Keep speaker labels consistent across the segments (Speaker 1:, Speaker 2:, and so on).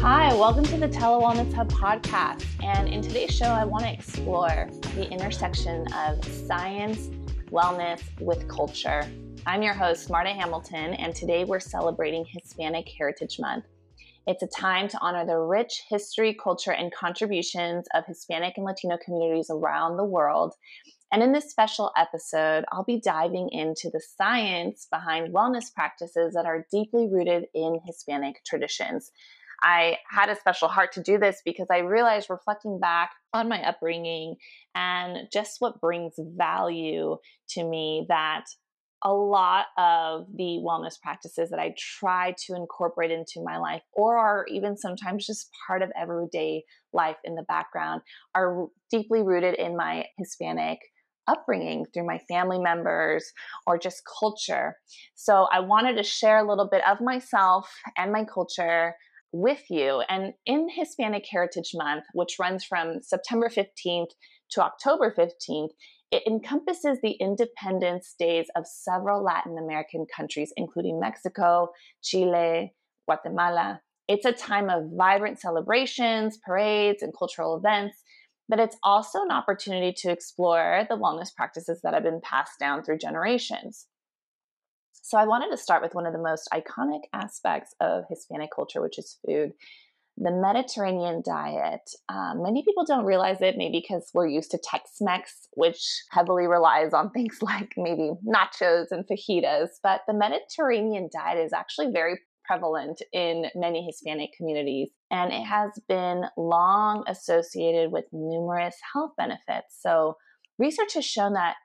Speaker 1: Hi, welcome to the Tele Wellness Hub podcast. And in today's show, I want to explore the intersection of science, wellness with culture. I'm your host, Marta Hamilton, and today we're celebrating Hispanic Heritage Month. It's a time to honor the rich history, culture, and contributions of Hispanic and Latino communities around the world. And in this special episode, I'll be diving into the science behind wellness practices that are deeply rooted in Hispanic traditions. I had a special heart to do this because I realized reflecting back on my upbringing and just what brings value to me that a lot of the wellness practices that I try to incorporate into my life, or are even sometimes just part of everyday life in the background, are deeply rooted in my Hispanic upbringing through my family members or just culture. So I wanted to share a little bit of myself and my culture with you. And in Hispanic Heritage Month, which runs from September 15th to October 15th, it encompasses the independence days of several Latin American countries, including Mexico, Chile, Guatemala. It's a time of vibrant celebrations, parades, and cultural events, but it's also an opportunity to explore the wellness practices that have been passed down through generations. So I wanted to start with one of the most iconic aspects of Hispanic culture, which is food. The Mediterranean diet. Um, many people don't realize it, maybe because we're used to Tex Mex, which heavily relies on things like maybe nachos and fajitas. But the Mediterranean diet is actually very prevalent in many Hispanic communities, and it has been long associated with numerous health benefits. So, research has shown that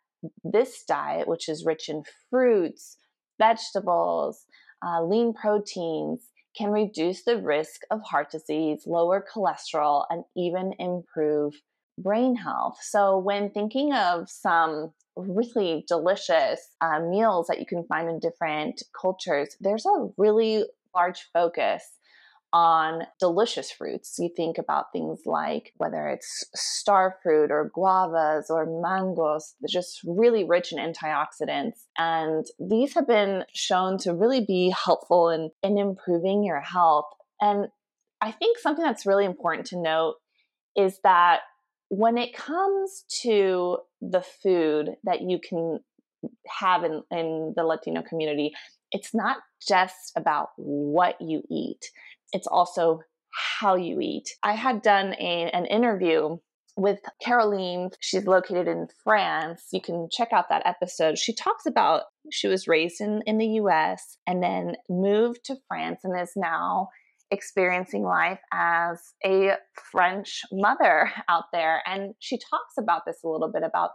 Speaker 1: this diet, which is rich in fruits, vegetables, uh, lean proteins can reduce the risk of heart disease, lower cholesterol, and even improve brain health. So, when thinking of some really delicious uh, meals that you can find in different cultures, there's a really large focus on delicious fruits. You think about things like whether it's star fruit or guavas or mangoes, they're just really rich in antioxidants. And these have been shown to really be helpful in, in improving your health. And I think something that's really important to note is that when it comes to the food that you can have in, in the Latino community, it's not just about what you eat it's also how you eat. I had done a, an interview with Caroline. She's located in France. You can check out that episode. She talks about she was raised in, in the US and then moved to France and is now experiencing life as a French mother out there. And she talks about this a little bit about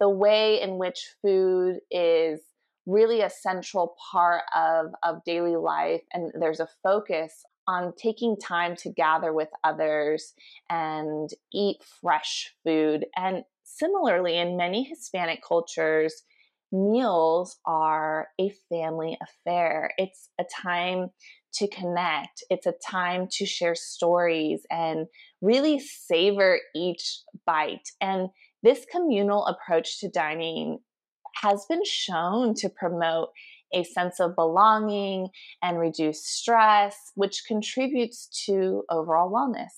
Speaker 1: the way in which food is really a central part of, of daily life and there's a focus on taking time to gather with others and eat fresh food. And similarly, in many Hispanic cultures, meals are a family affair. It's a time to connect, it's a time to share stories and really savor each bite. And this communal approach to dining has been shown to promote a sense of belonging and reduce stress, which contributes to overall wellness.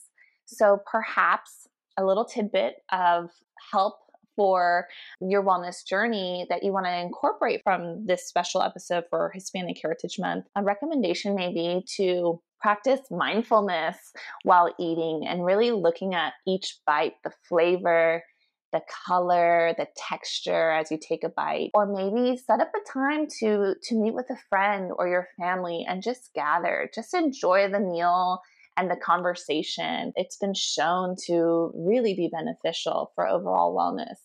Speaker 1: So perhaps a little tidbit of help for your wellness journey that you want to incorporate from this special episode for Hispanic Heritage Month, a recommendation may be to practice mindfulness while eating and really looking at each bite, the flavor, the color, the texture as you take a bite, or maybe set up a time to to meet with a friend or your family and just gather, just enjoy the meal and the conversation. It's been shown to really be beneficial for overall wellness.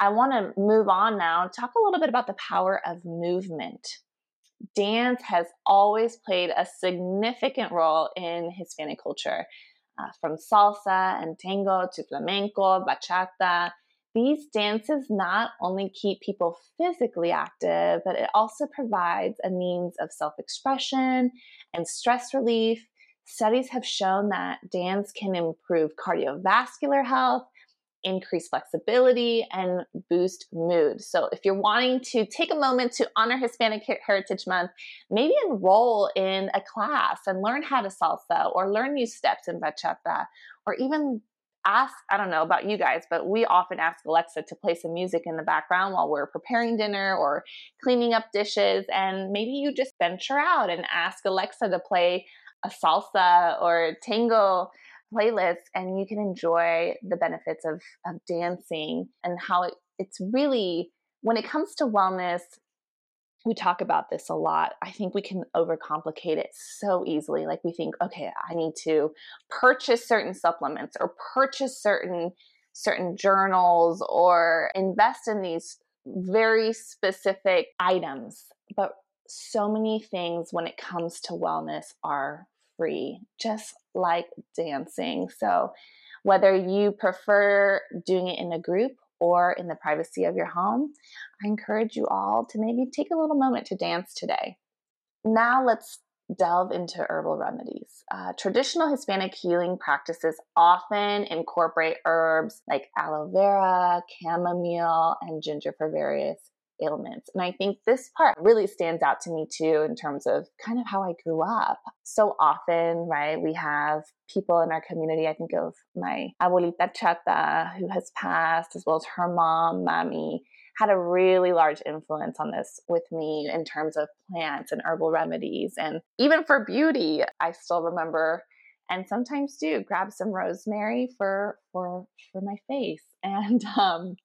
Speaker 1: I want to move on now, talk a little bit about the power of movement. Dance has always played a significant role in Hispanic culture. Uh, from salsa and tango to flamenco, bachata, these dances not only keep people physically active, but it also provides a means of self expression and stress relief. Studies have shown that dance can improve cardiovascular health increase flexibility, and boost mood. So, if you're wanting to take a moment to honor Hispanic Heritage Month, maybe enroll in a class and learn how to salsa or learn new steps in bachata or even ask i don't know about you guys but we often ask alexa to play some music in the background while we're preparing dinner or cleaning up dishes and maybe you just venture out and ask alexa to play a salsa or tango playlist and you can enjoy the benefits of, of dancing and how it, it's really when it comes to wellness we talk about this a lot. I think we can overcomplicate it so easily. Like we think, okay, I need to purchase certain supplements or purchase certain certain journals or invest in these very specific items. But so many things when it comes to wellness are free, just like dancing. So whether you prefer doing it in a group or in the privacy of your home, I encourage you all to maybe take a little moment to dance today. Now let's delve into herbal remedies. Uh, traditional Hispanic healing practices often incorporate herbs like aloe vera, chamomile, and ginger for various ailments. And I think this part really stands out to me too in terms of kind of how I grew up. So often, right, we have people in our community. I think of my abuelita Chata, who has passed, as well as her mom, Mami, had a really large influence on this with me in terms of plants and herbal remedies. And even for beauty, I still remember and sometimes do grab some rosemary for for for my face and um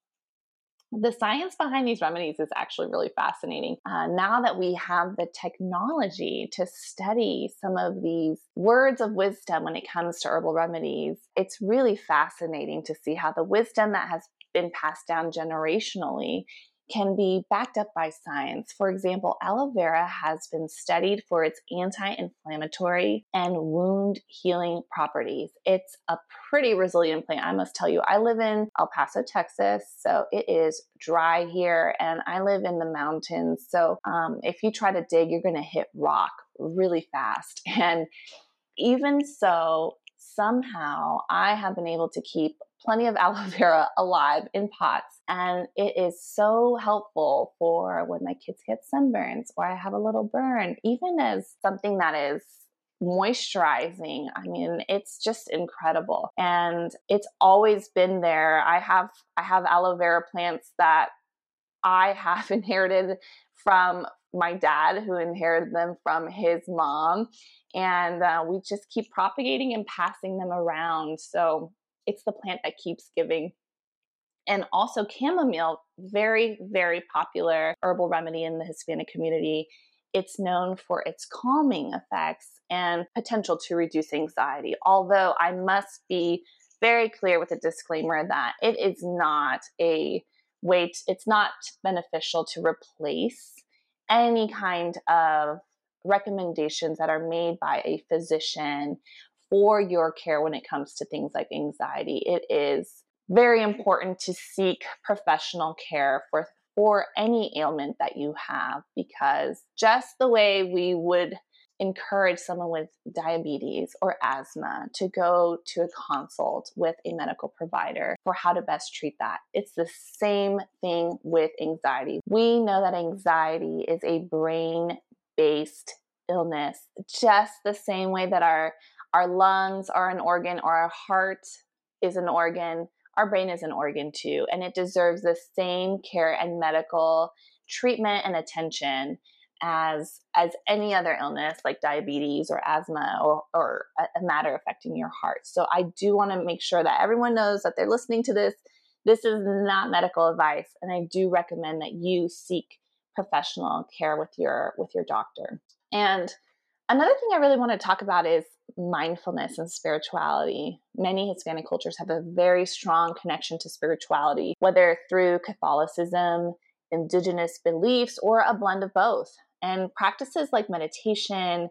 Speaker 1: the science behind these remedies is actually really fascinating. Uh, now that we have the technology to study some of these words of wisdom when it comes to herbal remedies, it's really fascinating to see how the wisdom that has been passed down generationally can be backed up by science. For example, aloe vera has been studied for its anti inflammatory and wound healing properties. It's a pretty resilient plant, I must tell you. I live in El Paso, Texas, so it is dry here, and I live in the mountains. So um, if you try to dig, you're going to hit rock really fast. And even so, somehow I have been able to keep plenty of aloe vera alive in pots. And it is so helpful for when my kids get sunburns or I have a little burn, even as something that is moisturizing. I mean, it's just incredible. And it's always been there. I have I have aloe vera plants that I have inherited from my dad who inherited them from his mom and uh, we just keep propagating and passing them around so it's the plant that keeps giving. And also, chamomile, very, very popular herbal remedy in the Hispanic community. It's known for its calming effects and potential to reduce anxiety. Although I must be very clear with a disclaimer that it is not a to, it's not beneficial to replace any kind of recommendations that are made by a physician for your care when it comes to things like anxiety. It is very important to seek professional care for for any ailment that you have because just the way we would encourage someone with diabetes or asthma to go to a consult with a medical provider for how to best treat that. It's the same thing with anxiety. We know that anxiety is a brain based illness, just the same way that our our lungs are an organ or our heart is an organ our brain is an organ too and it deserves the same care and medical treatment and attention as as any other illness like diabetes or asthma or, or a matter affecting your heart. So i do want to make sure that everyone knows that they're listening to this. This is not medical advice and i do recommend that you seek professional care with your with your doctor. And another thing i really want to talk about is mindfulness and spirituality. Many Hispanic cultures have a very strong connection to spirituality, whether through Catholicism, indigenous beliefs, or a blend of both. And practices like meditation,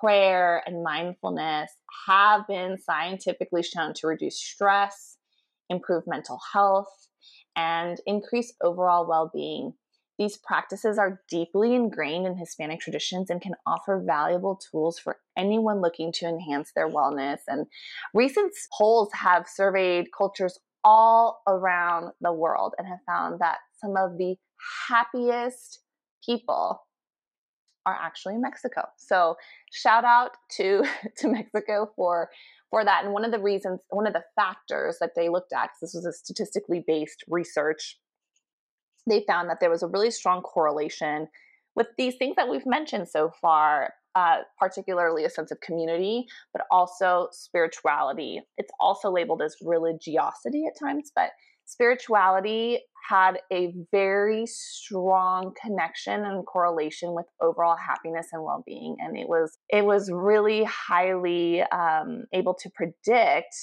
Speaker 1: prayer, and mindfulness have been scientifically shown to reduce stress, improve mental health, and increase overall well being. These practices are deeply ingrained in Hispanic traditions and can offer valuable tools for anyone looking to enhance their wellness. And recent polls have surveyed cultures all around the world and have found that some of the happiest people are actually in Mexico. So shout out to to Mexico for for that. And one of the reasons, one of the factors that they looked at, because this was a statistically based research, they found that there was a really strong correlation with these things that we've mentioned so far, uh, particularly a sense of community, but also spirituality. It's also labeled as religiosity at times, but spirituality had a very strong connection and correlation with overall happiness and well-being and it was it was really highly um, able to predict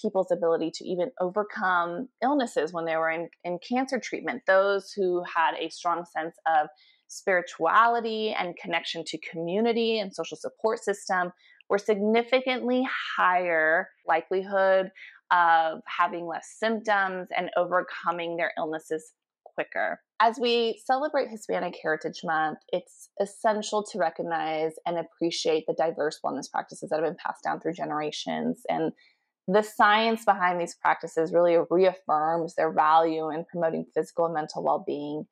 Speaker 1: people's ability to even overcome illnesses when they were in, in cancer treatment those who had a strong sense of spirituality and connection to community and social support system were significantly higher likelihood of having less symptoms and overcoming their illnesses quicker. As we celebrate Hispanic Heritage Month, it's essential to recognize and appreciate the diverse wellness practices that have been passed down through generations. And the science behind these practices really reaffirms their value in promoting physical and mental well being.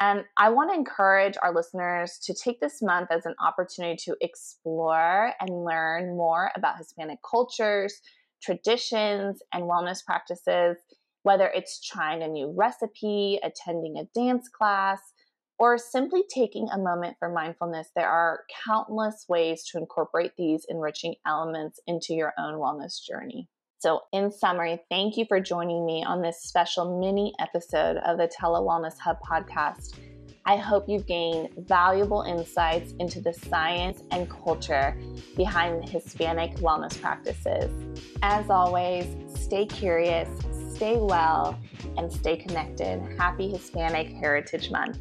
Speaker 1: And I want to encourage our listeners to take this month as an opportunity to explore and learn more about Hispanic cultures, traditions and wellness practices, whether it's trying a new recipe, attending a dance class, or simply taking a moment for mindfulness, there are countless ways to incorporate these enriching elements into your own wellness journey. So, in summary, thank you for joining me on this special mini episode of the Tele Wellness Hub podcast. I hope you've gained valuable insights into the science and culture behind Hispanic wellness practices. As always, stay curious, stay well, and stay connected. Happy Hispanic Heritage Month.